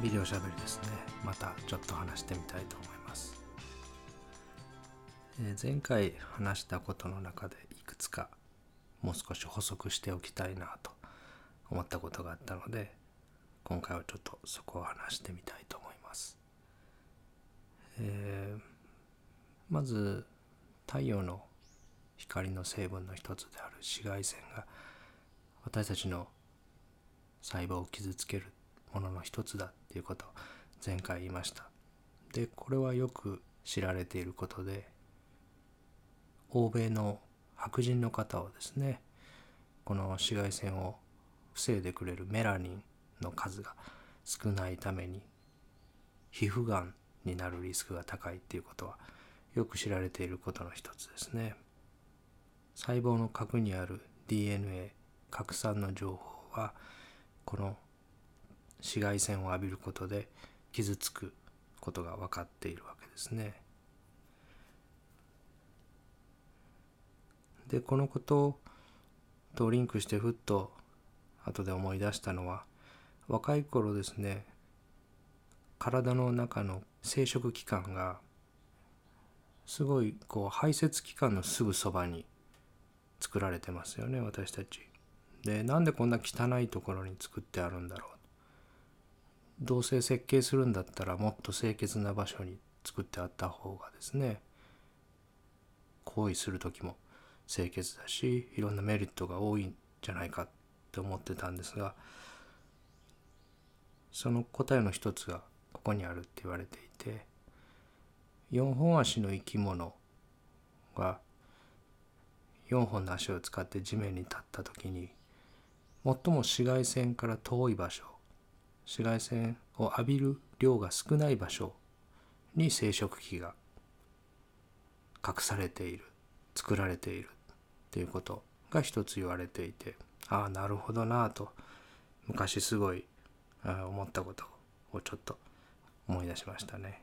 んびりおしゃべりですね。またちょっと話してみたいと思います、えー、前回話したことの中でいくつかもう少し補足しておきたいなと思ったことがあったので今回はちょっとそこを話してみたいと思います、えー、まず太陽の光の成分の一つである紫外線が私たちの細胞を傷つけるものの一つだっていうことを前回言いました。でこれはよく知られていることで欧米の白人の方はですねこの紫外線を防いでくれるメラニンの数が少ないために皮膚がんになるリスクが高いっていうことはよく知られていることの一つですね。細胞の核にある DNA 核酸の情報はこの紫外線を浴びることで傷つくことが分かっているわけですね。でこのこととリンクしてふっと後で思い出したのは若い頃ですね体の中の生殖器官がすごいこう排泄器官のすぐそばに作られてますよね私たち。でなんでこんな汚いところに作ってあるんだろうどうせ設計するんだったらもっと清潔な場所に作ってあった方がですね行為する時も清潔だしいろんなメリットが多いんじゃないかって思ってたんですがその答えの一つがここにあるって言われていて4本足の生き物が4本の足を使って地面に立った時に最も紫外線から遠い場所紫外線を浴びる量が少ない場所に生殖器が隠されている作られているっていうことが一つ言われていてああなるほどなあと昔すごい思ったことをちょっと思い出しましたね。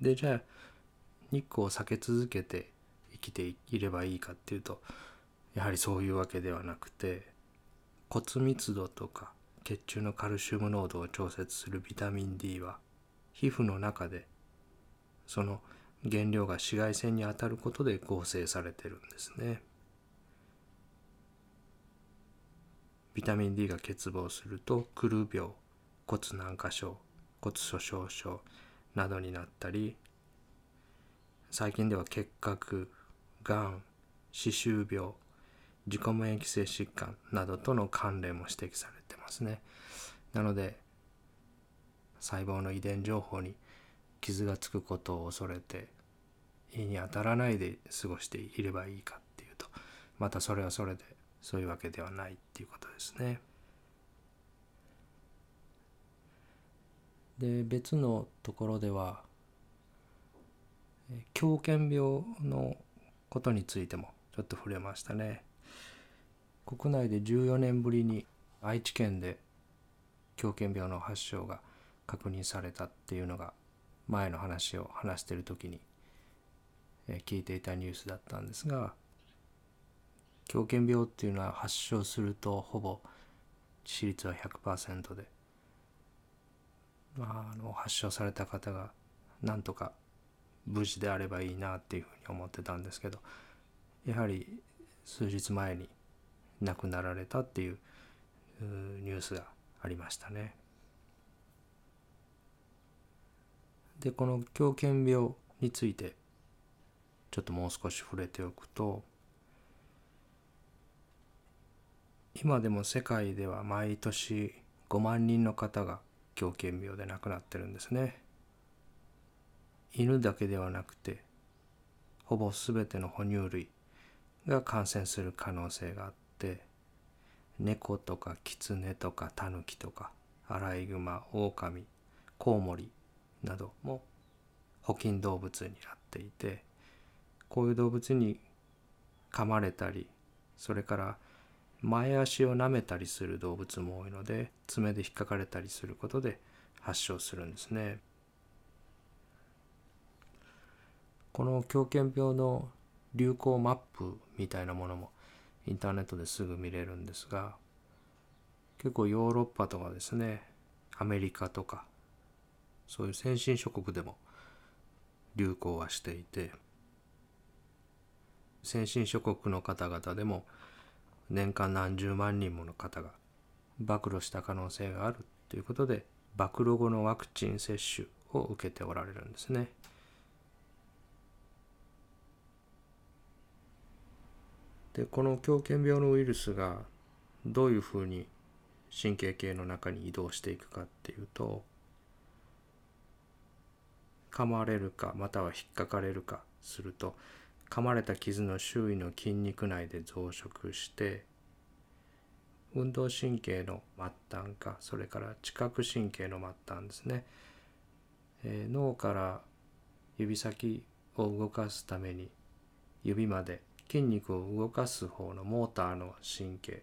でじゃあ日光を避け続けて生きていればいいかっていうとやはりそういうわけではなくて骨密度とか血中のカルシウム濃度を調節するビタミン D は皮膚の中でその原料が紫外線に当たることで合成されてるんですね。ビタミン D が欠乏するとクル病骨軟化症骨粗しょう症などになったり最近では結核がん歯周病自己免疫性疾患などとの関連も指摘されてますね。なので細胞の遺伝情報に傷がつくことを恐れて胃に当たらないで過ごしていればいいかっていうとまたそれはそれでそういうわけではないっていうことですね。で別のところでは狂犬病のことについてもちょっと触れましたね。国内で14年ぶりに愛知県で狂犬病の発症が確認されたっていうのが前の話を話してる時に聞いていたニュースだったんですが狂犬病っていうのは発症するとほぼ致死率は100%で、まあ、あの発症された方がなんとか無事であればいいなっていうふうに思ってたんですけどやはり数日前に亡くなられたっていうニュースがありましたね。でこの狂犬病についてちょっともう少し触れておくと今でも世界では毎年5万人の方が狂犬病で亡くなってるんですね。犬だけではなくてほぼ全ての哺乳類が感染する可能性があって猫とかキツネとかタヌキとかアライグマオオカミコウモリなども保菌動物になっていてこういう動物に噛まれたりそれから前足を舐めたりする動物も多いので爪で引っかかれたりすることで発症するんですね。この狂犬病の流行マップみたいなものもインターネットですぐ見れるんですが結構ヨーロッパとかですねアメリカとかそういう先進諸国でも流行はしていて先進諸国の方々でも年間何十万人もの方が暴露した可能性があるということで暴露後のワクチン接種を受けておられるんですね。でこの狂犬病のウイルスがどういうふうに神経系の中に移動していくかっていうと噛まれるかまたは引っかかれるかすると噛まれた傷の周囲の筋肉内で増殖して運動神経の末端かそれから知覚神経の末端ですね、えー、脳から指先を動かすために指まで筋肉を動かす方のモーターの神経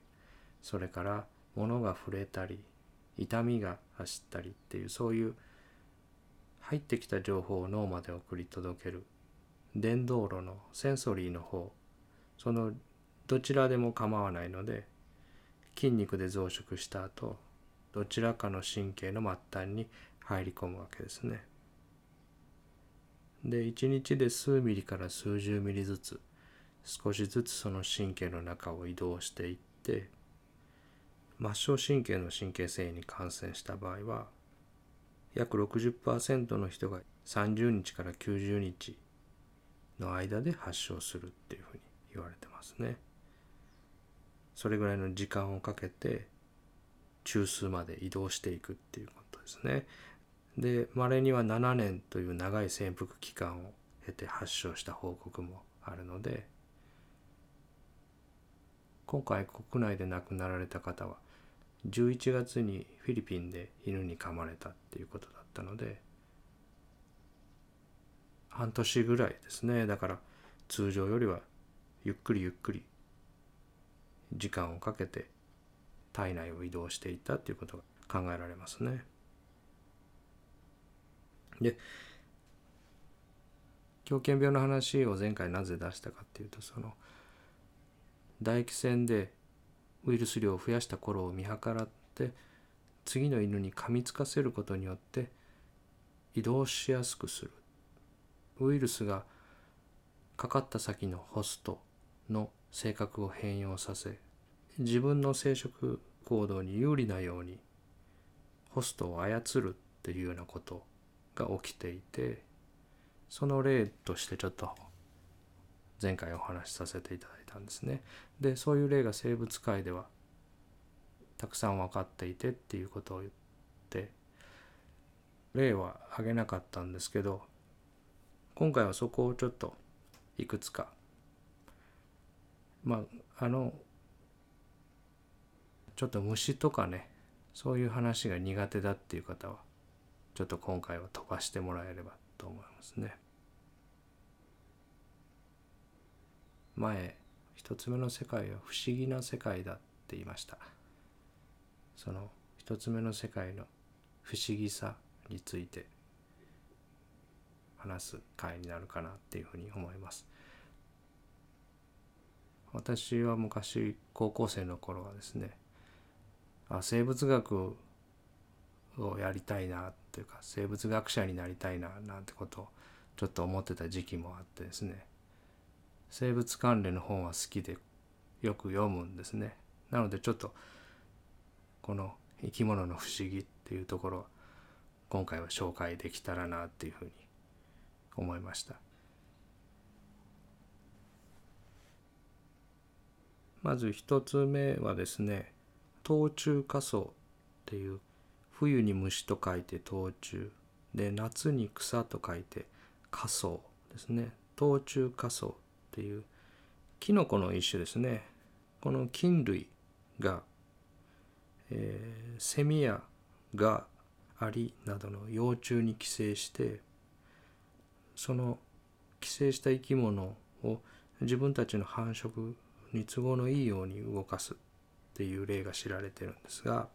それから物が触れたり痛みが走ったりっていうそういう入ってきた情報を脳まで送り届ける電動路のセンソリーの方そのどちらでも構わないので筋肉で増殖した後どちらかの神経の末端に入り込むわけですね。で1日で数ミリから数十ミリずつ少しずつその神経の中を移動していって末梢神経の神経繊維に感染した場合は約60%の人が30日から90日の間で発症するっていうふうに言われてますね。それぐらいの時間をかけて中枢まで移動していくっていうことですね。で稀には7年という長い潜伏期間を経て発症した報告もあるので今回国内で亡くなられた方は11月にフィリピンで犬に噛まれたっていうことだったので半年ぐらいですねだから通常よりはゆっくりゆっくり時間をかけて体内を移動していったっていうことが考えられますね。で狂犬病の話を前回なぜ出したかっていうとその唾液腺でウイルス量を増やした頃を見計らって次の犬に噛みつかせることによって移動しやすくする。ウイルスがかかった先のホストの性格を変容させ自分の生殖行動に有利なようにホストを操るっていうようなことが起きていてその例としてちょっと前回お話しさせていただいたたんですね。でそういう例が生物界ではたくさん分かっていてっていうことを言って例は挙げなかったんですけど今回はそこをちょっといくつかまああのちょっと虫とかねそういう話が苦手だっていう方はちょっと今回は飛ばしてもらえればと思いますね。前一つ目の世界は不思議な世界だって言いました。その一つ目の世界の不思議さについて話す回になるかなっていうふうに思います。私は昔高校生の頃はですねあ生物学をやりたいなというか生物学者になりたいななんてことをちょっと思ってた時期もあってですね生物関連の本は好きでよく読むんですね。なのでちょっとこの生き物の不思議っていうところ今回は紹介できたらなっていうふうに思いました。まず一つ目はですね冬虫夏草っていう冬に虫と書いて冬虫で夏に草と書いて夏草ですね冬虫夏草っていうキノコの一種ですね。この菌類が、えー、セミやガアリなどの幼虫に寄生してその寄生した生き物を自分たちの繁殖に都合のいいように動かすっていう例が知られてるんですが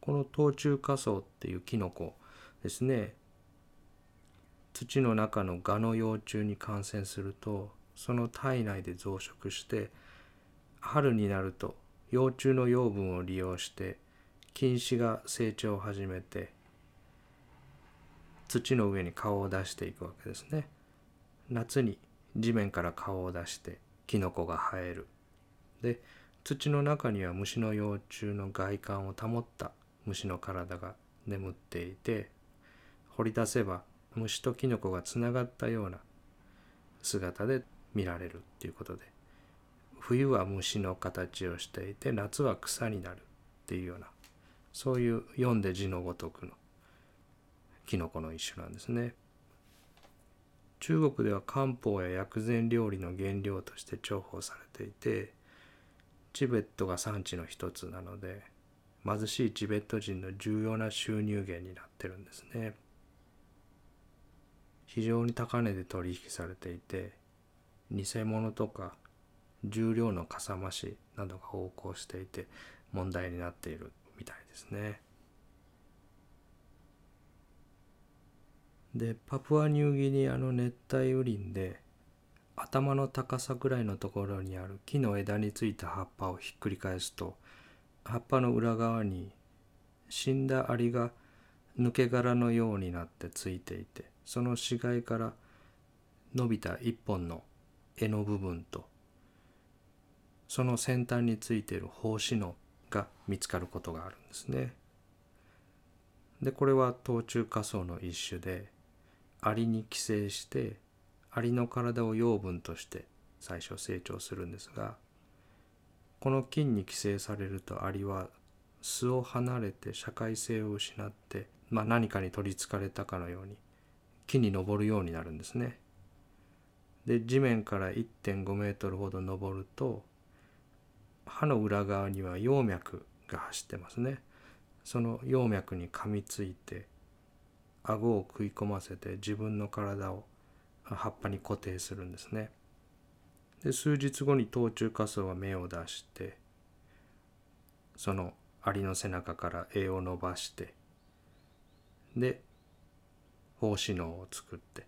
この冬虫夏草っていうキノコですね。土の中の蛾の幼虫に感染するとその体内で増殖して春になると幼虫の養分を利用して菌糸が成長を始めて土の上に顔を出していくわけですね。夏に地面から顔を出してキノコが生える。で土の中には虫の幼虫の外観を保った虫の体が眠っていて掘り出せば虫とキノコがつながったような姿で見られるっていうことで冬は虫の形をしていて夏は草になるっていうようなそういう読んで字のごとくのキノコの一種なんですね。中国では漢方や薬膳料理の原料として重宝されていてチベットが産地の一つなので貧しいチベット人の重要な収入源になってるんですね。非常に高値で取引されていて偽物とか重量のかさ増しなどが横行していて問題になっているみたいですね。でパプアニューギニアの熱帯雨林で頭の高さぐらいのところにある木の枝についた葉っぱをひっくり返すと葉っぱの裏側に死んだアリが抜け殻のようになってついていてその死骸から伸びた一本の柄の部分とその先端についている胞子のが見つかることがあるんですね。でこれは冬虫夏草の一種でアリに寄生してアリの体を養分として最初成長するんですがこの菌に寄生されるとアリは巣を離れて社会性を失って、まあ、何かに取りつかれたかのように木に登るようになるんですね。で地面から1.5メートルほど登ると歯の裏側には葉脈が走ってますね。その葉脈に噛みついて顎を食い込ませて自分の体を葉っぱに固定するんですね。で数日後に冬虫夏草は芽を出してそのアリの背中から栄を伸ばしてで胞子脳を作って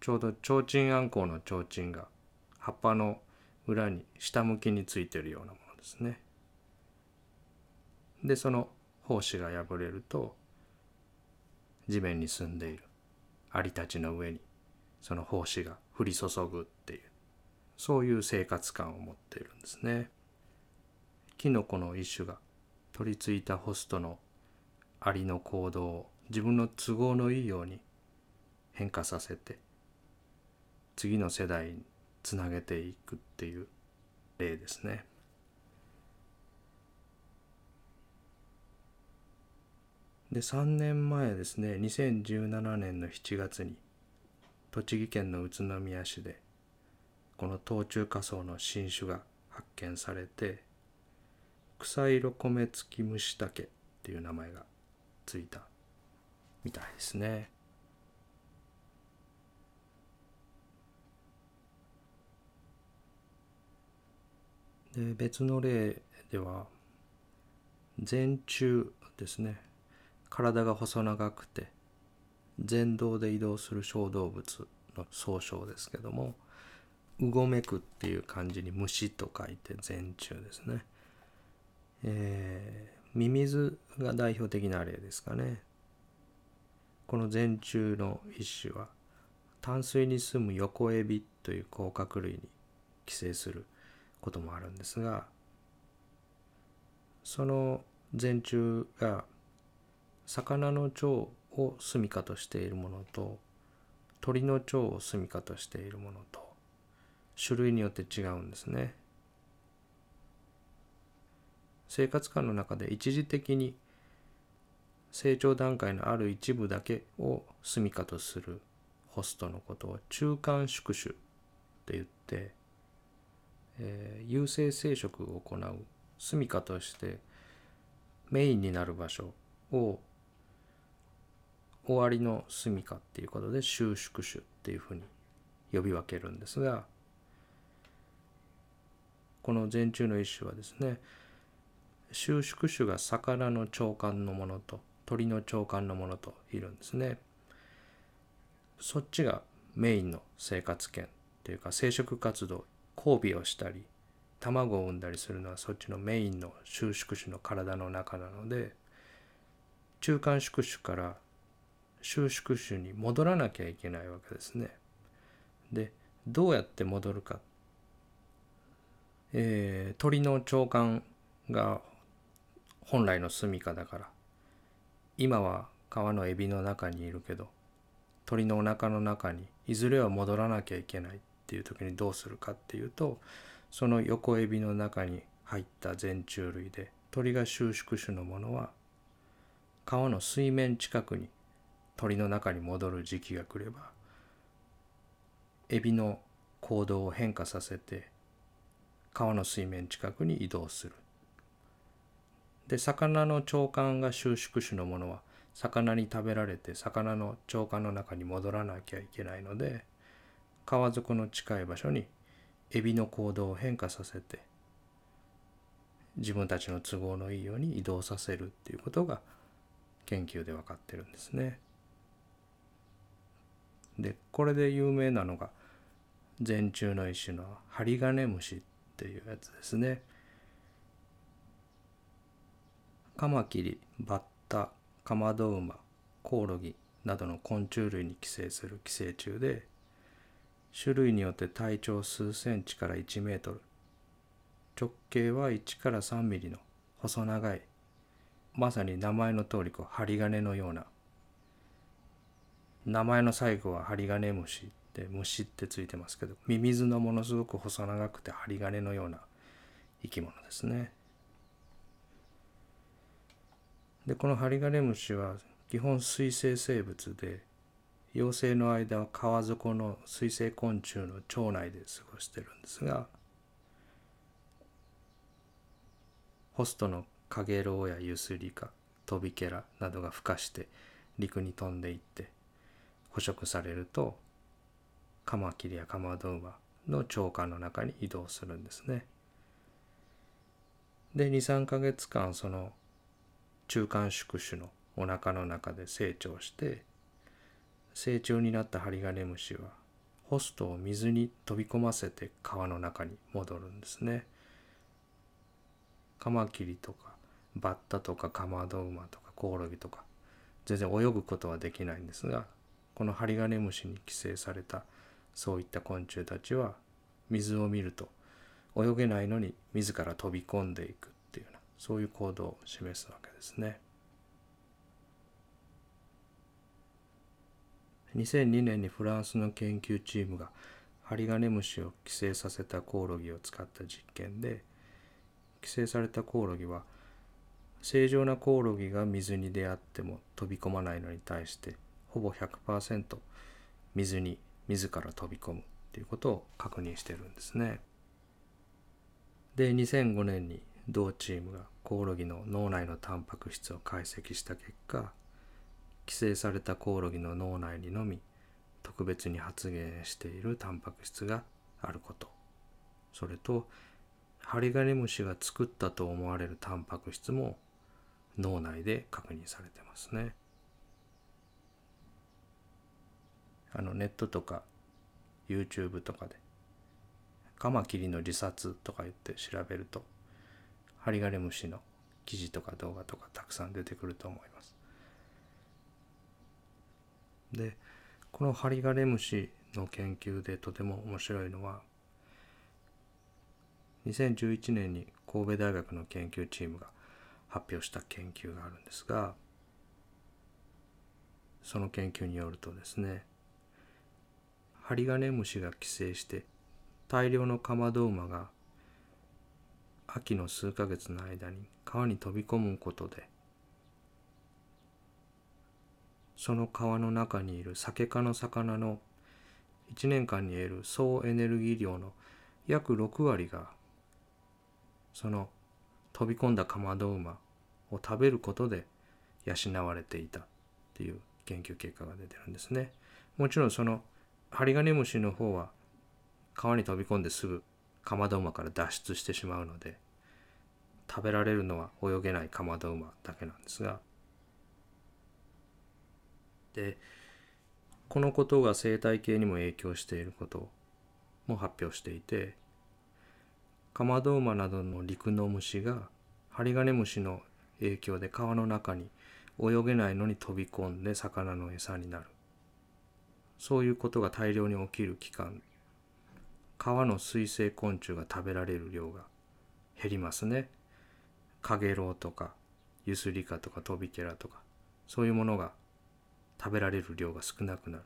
ちょうど提灯あんこうの提灯が葉っぱの裏に下向きについてるようなものですね。でその胞子が破れると地面に住んでいるアリたちの上にその胞子が降り注ぐっていうそういう生活感を持っているんですね。キノコの一種が取り付いたホストのアリの行動を自分の都合のいいように変化させて次の世代につなげていくっていう例ですね。で3年前ですね2017年の7月に栃木県の宇都宮市でこの冬虫夏草の新種が発見されて草色米付き虫竹っていう名前がついたみたいですね。で別の例では前虫ですね。体が細長くて前動で移動する小動物の総称ですけどもうごめくっていう漢字に虫と書いて前虫ですね、えー、ミミズが代表的な例ですかね。この前虫の一種は淡水に住む横エビという甲殻類に寄生することもあるんですがその前虫が魚の腸を住処としているものと鳥の腸を住処としているものと種類によって違うんですね。生活感の中で一時的に成長段階のある一部だけを住処とするホストのことを中間宿主って言って、えー、有性生殖を行う住処としてメインになる場所を終わりの住みかっていうことで収縮種っていうふうに呼び分けるんですがこの前虫の一種はですね収縮種が魚の腸管のものと鳥の腸管のものといるんですね。そっちがメインの生活圏というか生殖活動交尾をしたり卵を産んだりするのはそっちのメインの収縮種の体の中なので中間宿主から収縮種に戻らなきゃいけないわけですね。でどうやって戻るか、えー、鳥の腸管が本来の住処だから今は川のエビの中にいるけど鳥のお腹の中にいずれは戻らなきゃいけないっていう時にどうするかっていうとその横エビの中に入った全虫類で鳥が収縮種のものは川の水面近くに鳥の中に戻る時期が来ればエビの行動を変化させて川の水面近くに移動する。で魚の腸管が収縮種のものは魚に食べられて魚の腸管の中に戻らなきゃいけないので川底の近い場所にエビの行動を変化させて自分たちの都合のいいように移動させるっていうことが研究で分かってるんですね。でこれで有名なのが全虫の一種のハリガネムシっていうやつですね。カマキリ、バッタ、カマドウマ、コオロギなどの昆虫類に寄生する寄生虫で種類によって体長数センチから1メートル直径は1から3ミリの細長いまさに名前の通りこう針金のような名前の最後は針金虫って虫ってついてますけどミミズのものすごく細長くて針金のような生き物ですね。でこのハリガネムシは基本水生生物で幼生の間は川底の水生昆虫の腸内で過ごしてるんですがホストのカゲロウやユスリカトビケラなどが孵化して陸に飛んでいって捕食されるとカマキリやカマドウマの腸管の中に移動するんですね。で23ヶ月間その中間宿主のお腹の中で成長して成長になったハリガネムシはホストを水に飛び込ませて川の中に戻るんですね。カマキリとかバッタとかカマドウマとかコオロギとか全然泳ぐことはできないんですがこのハリガネムシに寄生されたそういった昆虫たちは水を見ると泳げないのに自ら飛び込んでいくそういう行動を示すわけですね。2002年にフランスの研究チームがハリガネムシを寄生させたコオロギを使った実験で寄生されたコオロギは正常なコオロギが水に出会っても飛び込まないのに対してほぼ100%水に自ら飛び込むっていうことを確認してるんですね。で2005年に同チームがコオロギの脳内のタンパク質を解析した結果寄生されたコオロギの脳内にのみ特別に発現しているタンパク質があることそれとハリガネムシが作ったと思われるタンパク質も脳内で確認されてますね。あのネットとか YouTube とかでカマキリの自殺とか言って調べるとハリガネムシの記事とか動画とかたくさん出てくると思います。でこのハリガネムシの研究でとても面白いのは2011年に神戸大学の研究チームが発表した研究があるんですがその研究によるとですねハリガネムシが寄生して大量のカマドウマが秋の数ヶ月の間に川に飛び込むことでその川の中にいるサケ科の魚の1年間に得る総エネルギー量の約6割がその飛び込んだカマドウマを食べることで養われていたっていう研究結果が出てるんですね。もちろんそのハリガネムシの方は川に飛び込んですぐカマドウマから脱出してしまうので食べられるのは泳げないカマドウマだけなんですがでこのことが生態系にも影響していることも発表していてカマドウマなどの陸の虫がハリガネムシの影響で川の中に泳げないのに飛び込んで魚の餌になる。そういうことが大量に起きる期間川の水生昆虫が食べられる量が減りますね。カゲロウとかユスリカとかトビケラとかそういうものが食べられる量が少なくなる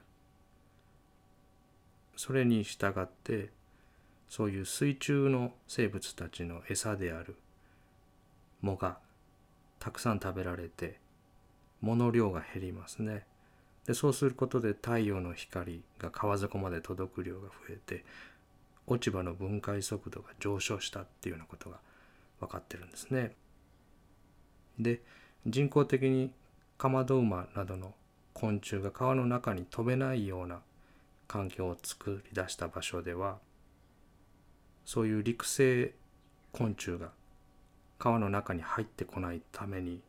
それに従ってそういう水中の生物たちの餌である藻がたくさん食べられて藻の量が減りますねでそうすることで太陽の光が川底まで届く量が増えて落ち葉の分解速度が上昇したっていうようなことが分かってるんですね。で人工的にカマドウマなどの昆虫が川の中に飛べないような環境を作り出した場所ではそういう陸生昆虫が川の中に入ってこないために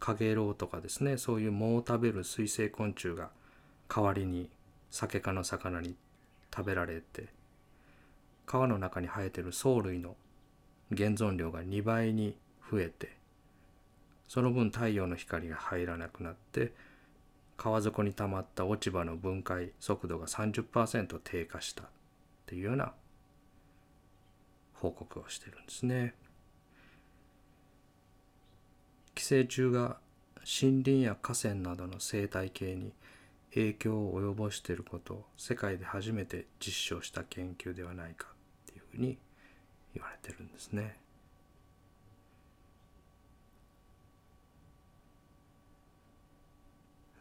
カゲロウとかですねそういう藻を食べる水生昆虫が代わりにサケ科の魚に食べられて川の中に生えてる藻類の現存量が2倍に増えてその分太陽の光が入らなくなって川底に溜まった落ち葉の分解速度が30%低下したっていうような報告をしてるんですね。寄生虫が森林や河川などの生態系に影響を及ぼしていることを世界で初めて実証した研究ではないかっていうふうに言われてるんですね。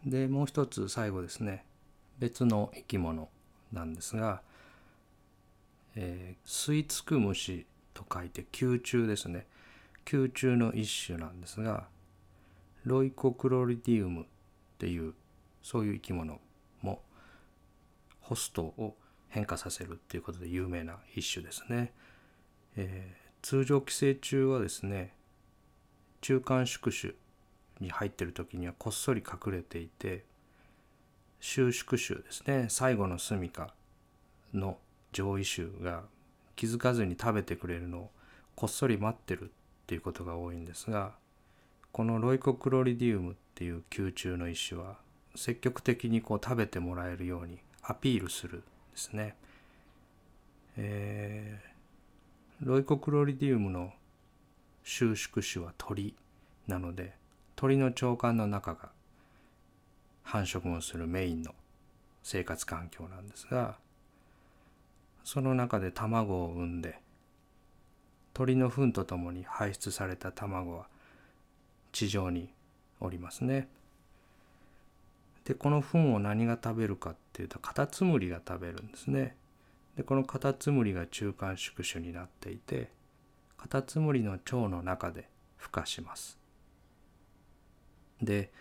でもう一つ最後ですね別の生き物なんですが、えー、吸い付く虫と書いて吸虫ですね吸虫の一種なんですがロイコクロリディウムっていうそういう生き物もホストを変化させるっていうことで有名な一種ですね。えー、通常寄生虫はですね中間宿主に入ってる時にはこっそり隠れていて収縮種ですね最後の住みかの上位種が気づかずに食べてくれるのをこっそり待ってるっていうことが多いんですがこのロイコクロリディウムっていう宮中の一種は積極的にこう食べてもらえるようにアピールするですね。えー、ロイコクロリディウムの収縮種は鳥なので鳥の腸管の中が繁殖をするメインの生活環境なんですがその中で卵を産んで鳥の糞とともに排出された卵は地上におりますね。でこの糞を何が食べるかっていうとカタツムリが食べるんですね。でこのカタツムリが中間宿主になっていてカタツムリの腸の中で孵化します。で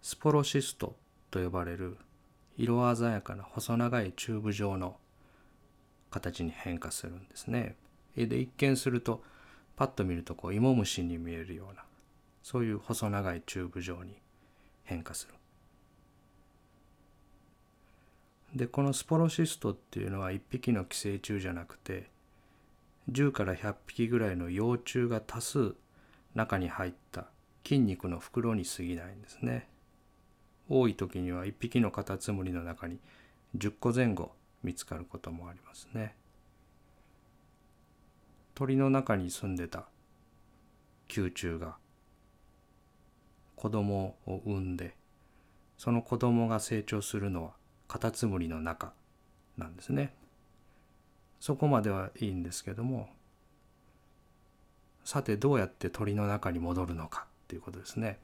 スポロシストと呼ばれる色鮮やかな細長いチューブ状の形に変化するんですね。で一見するとパッと見るとこう芋虫に見えるようなそういう細長いチューブ状に変化する。でこのスポロシストっていうのは1匹の寄生虫じゃなくて10から100匹ぐらいの幼虫が多数中に入った筋肉の袋に過ぎないんですね。多い時には1匹のカタツムリの中に10個前後見つかることもありますね。鳥の中に住んでた宮中が子供を産んでその子供が成長するのはカタツムリの中なんですね。そこまではいいんですけどもさてどうやって鳥の中に戻るのかっていうことですね。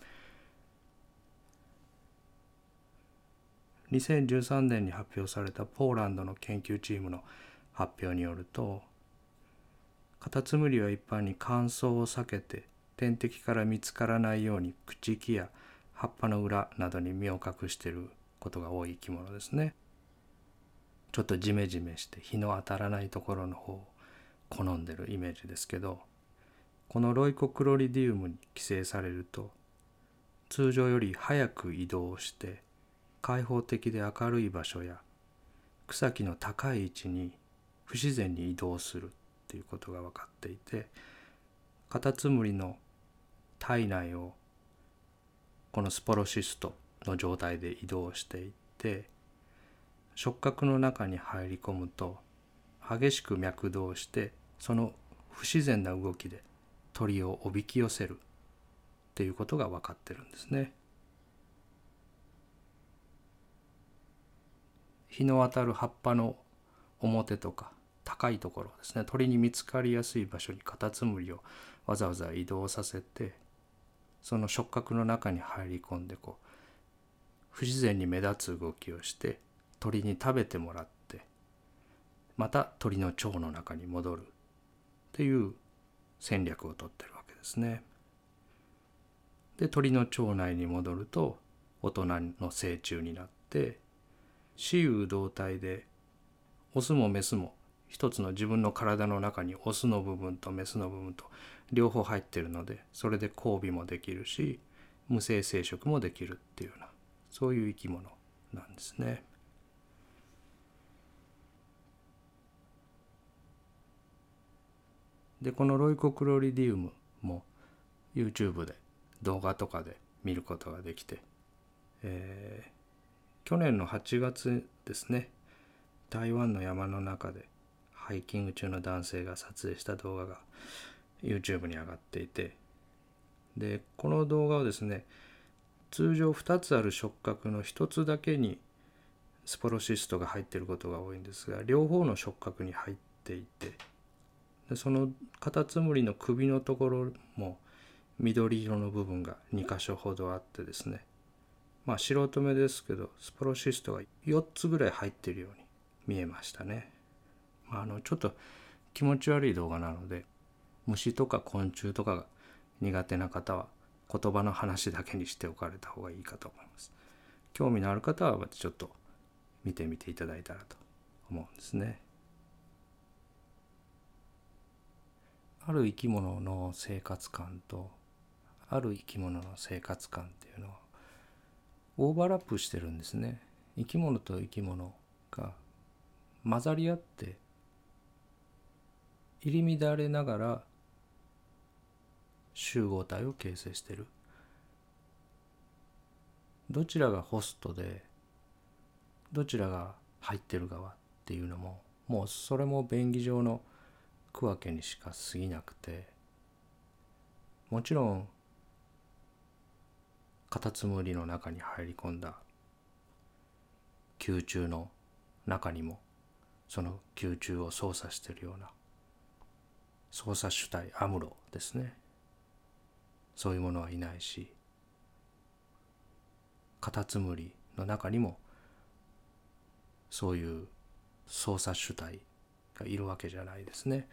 2013年に発表されたポーランドの研究チームの発表によるとカタツムリは一般に乾燥を避けて天敵から見つからないように朽木や葉っぱの裏などに身を隠していることが多い生き物ですね。ちょっとジメジメして日の当たらないところの方を好んでるイメージですけどこのロイコクロリディウムに寄生されると通常より早く移動して開放的で明るい場所や草木の高い位置に不自然に移動するっていうことが分かっていてカタツムリの体内をこのスポロシストの状態で移動していって触覚の中に入り込むと激しく脈動してその不自然な動きで鳥をおびき寄せるっていうことが分かってるんですね。日の当たる葉っぱの表とか高いところですね鳥に見つかりやすい場所にカタツムリをわざわざ移動させてその触覚の中に入り込んでこう不自然に目立つ動きをして鳥に食べてもらってまた鳥の腸の中に戻るっていう戦略をとってるわけですね。で鳥の腸内に戻ると大人の成虫になって雌雄同体でオスもメスも一つの自分の体の中にオスの部分とメスの部分と両方入ってるのでそれで交尾もできるし無性生殖もできるっていうようなそういう生き物なんですね。でこのロイコクロリディウムも YouTube で動画とかで見ることができて、えー、去年の8月ですね台湾の山の中でハイキング中の男性が撮影した動画が YouTube に上がっていてでこの動画をですね通常2つある触覚の1つだけにスポロシストが入っていることが多いんですが両方の触覚に入っていてでそのカタツムリの首のところも緑色の部分が2箇所ほどあってですねまあ素人目ですけどスポロシストが4つぐらい入ってるように見えましたね。まあ、あのちょっと気持ち悪い動画なので虫とか昆虫とかが苦手な方は言葉の話だけにしておかれた方がいいかと思います。興味のある方はちょっと見てみていただいたらと思うんですね。ある生き物の生活感とある生き物の生活感っていうのはオーバーラップしてるんですね。生き物と生き物が混ざり合って入り乱れながら集合体を形成してる。どちらがホストでどちらが入ってる側っていうのももうそれも便宜上の区分けにしか過ぎなくてもちろんカタツムリの中に入り込んだ宮中の中にもその宮中を操作しているような操作主体アムロですねそういうものはいないしカタツムリの中にもそういう操作主体がいるわけじゃないですね。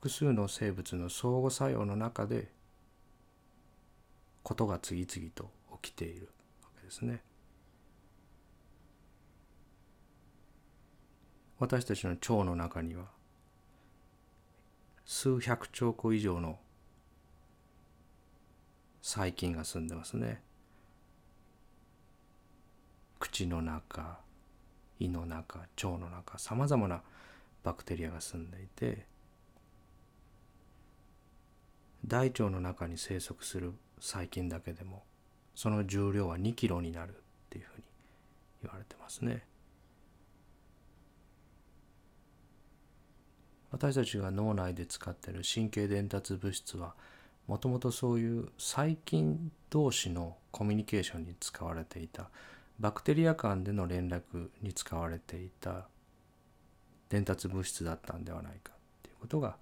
複数の生物の相互作用の中でことが次々と起きているわけですね。私たちの腸の中には数百兆個以上の細菌が住んでますね。口の中胃の中腸の中さまざまなバクテリアが住んでいて大腸の中に生息する細菌だけでもその重量は2キロになるっていうふうに言われてますね。私たちが脳内で使っている神経伝達物質はもともとそういう細菌同士のコミュニケーションに使われていたバクテリア間での連絡に使われていた伝達物質だったんではないかっていうことが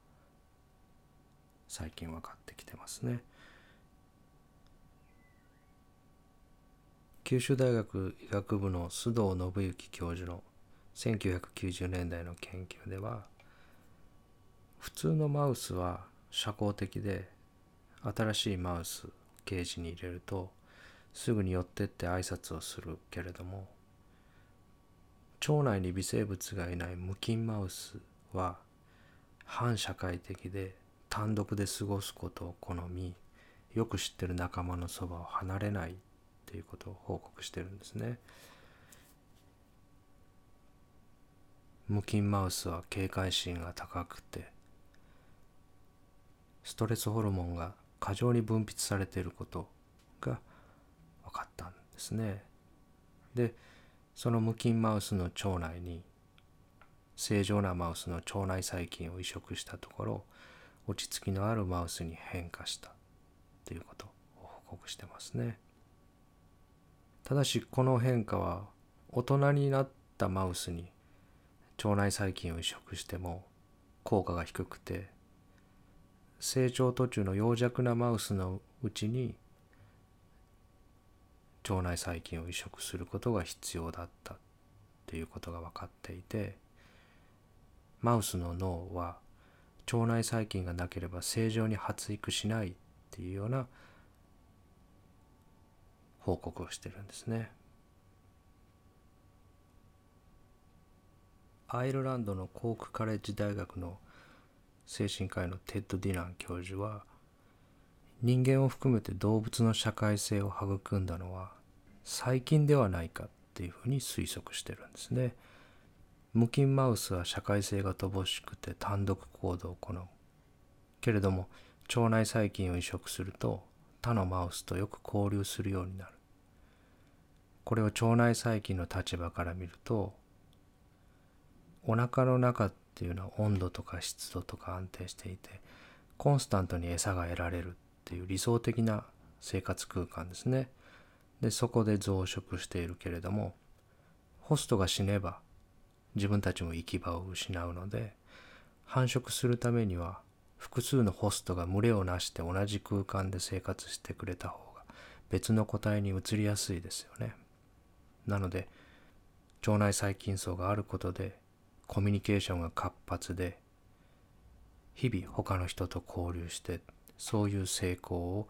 最近分かってきてますね。九州大学医学部の須藤信之教授の1990年代の研究では普通のマウスは社交的で新しいマウスケージに入れるとすぐに寄ってって挨拶をするけれども腸内に微生物がいない無菌マウスは反社会的で単独で過ごすことを好みよく知ってる仲間のそばを離れないっていうことを報告してるんですね。ムキンマウスは警戒心が高くてストレスホルモンが過剰に分泌されていることが分かったんですね。でそのムキンマウスの腸内に正常なマウスの腸内細菌を移植したところ落ち着きのあるマウスに変化したということを報告してますね。ただしこの変化は大人になったマウスに腸内細菌を移植しても効果が低くて成長途中の幼弱なマウスのうちに腸内細菌を移植することが必要だったということが分かっていてマウスの脳は腸内細菌がなければ正常に発育しないっていうような報告をしてるんですね。アイルランドのコークカレッジ大学の精神科医のテッド・ディラン教授は人間を含めて動物の社会性を育んだのは細菌ではないかっていうふうに推測してるんですね。無菌マウスは社会性が乏しくて単独行動を好む。けれども腸内細菌を移植すると他のマウスとよく交流するようになる。これを腸内細菌の立場から見るとお腹の中っていうのは温度とか湿度とか安定していてコンスタントに餌が得られるっていう理想的な生活空間ですね。でそこで増殖しているけれどもホストが死ねば自分たちも行き場を失うので繁殖するためには複数のホストが群れをなして同じ空間で生活してくれた方が別の個体に移りやすいですよね。なので腸内細菌層があることでコミュニケーションが活発で日々他の人と交流してそういう成功を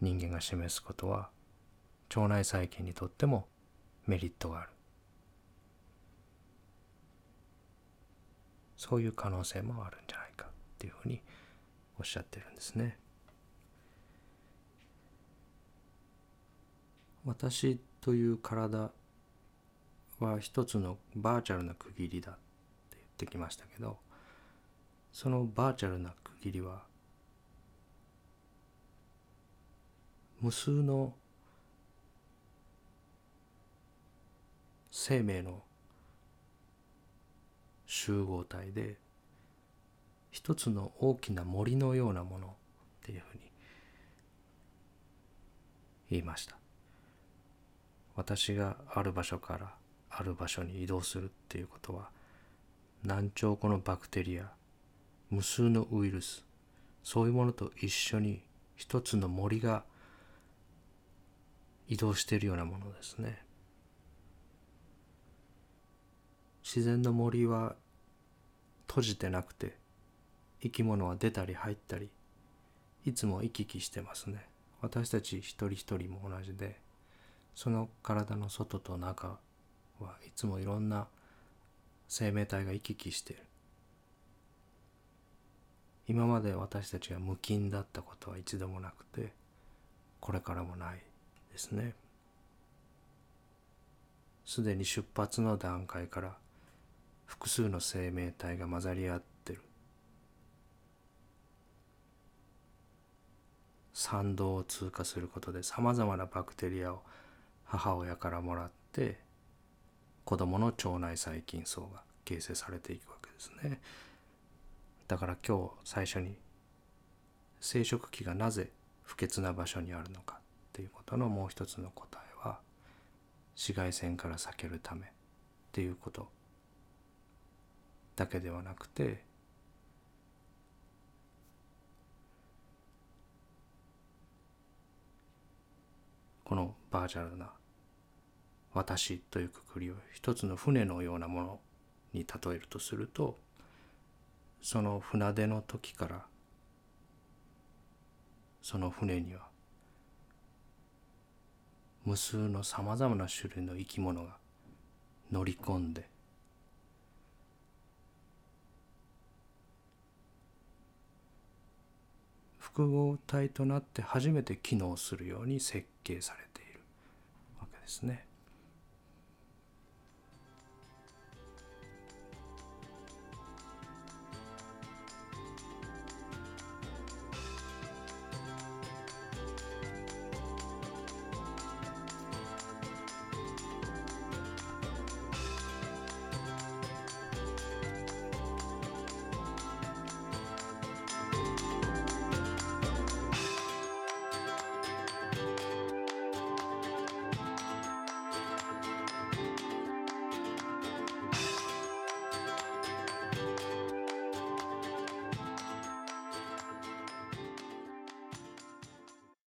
人間が示すことは腸内細菌にとってもメリットがあるそういう可能性もあるんじゃないかっていうふうにおっしゃってるんですね。私という体は一つのバーチャルな区切りだって言ってきましたけどそのバーチャルな区切りは無数の生命の集合体で一つの大きな森のようなものっていうふうに言いました。私がある場所からある場所に移動するっていうことは何兆個のバクテリア無数のウイルスそういうものと一緒に一つの森が移動しているようなものですね。自然の森は閉じてなくて生き物は出たり入ったりいつも行き来してますね。私たち一人一人も同じでその体の外と中はいつもいろんな生命体が行き来してる。今まで私たちが無菌だったことは一度もなくてこれからもないですね。すでに出発の段階から複数の生命体が混ざり合ってる。産道を通過することでさまざまなバクテリアを母親からもらって子供の腸内細菌層が形成されていくわけですね。だから今日最初に生殖器がなぜ不潔な場所にあるのかっていうことのもう一つの答えは紫外線から避けるためっていうことだけではなくてこのバーチャルな私というくくりを一つの船のようなものに例えるとするとその船出の時からその船には無数のさまざまな種類の生き物が乗り込んで複合体となって初めて機能するように設計されているわけですね。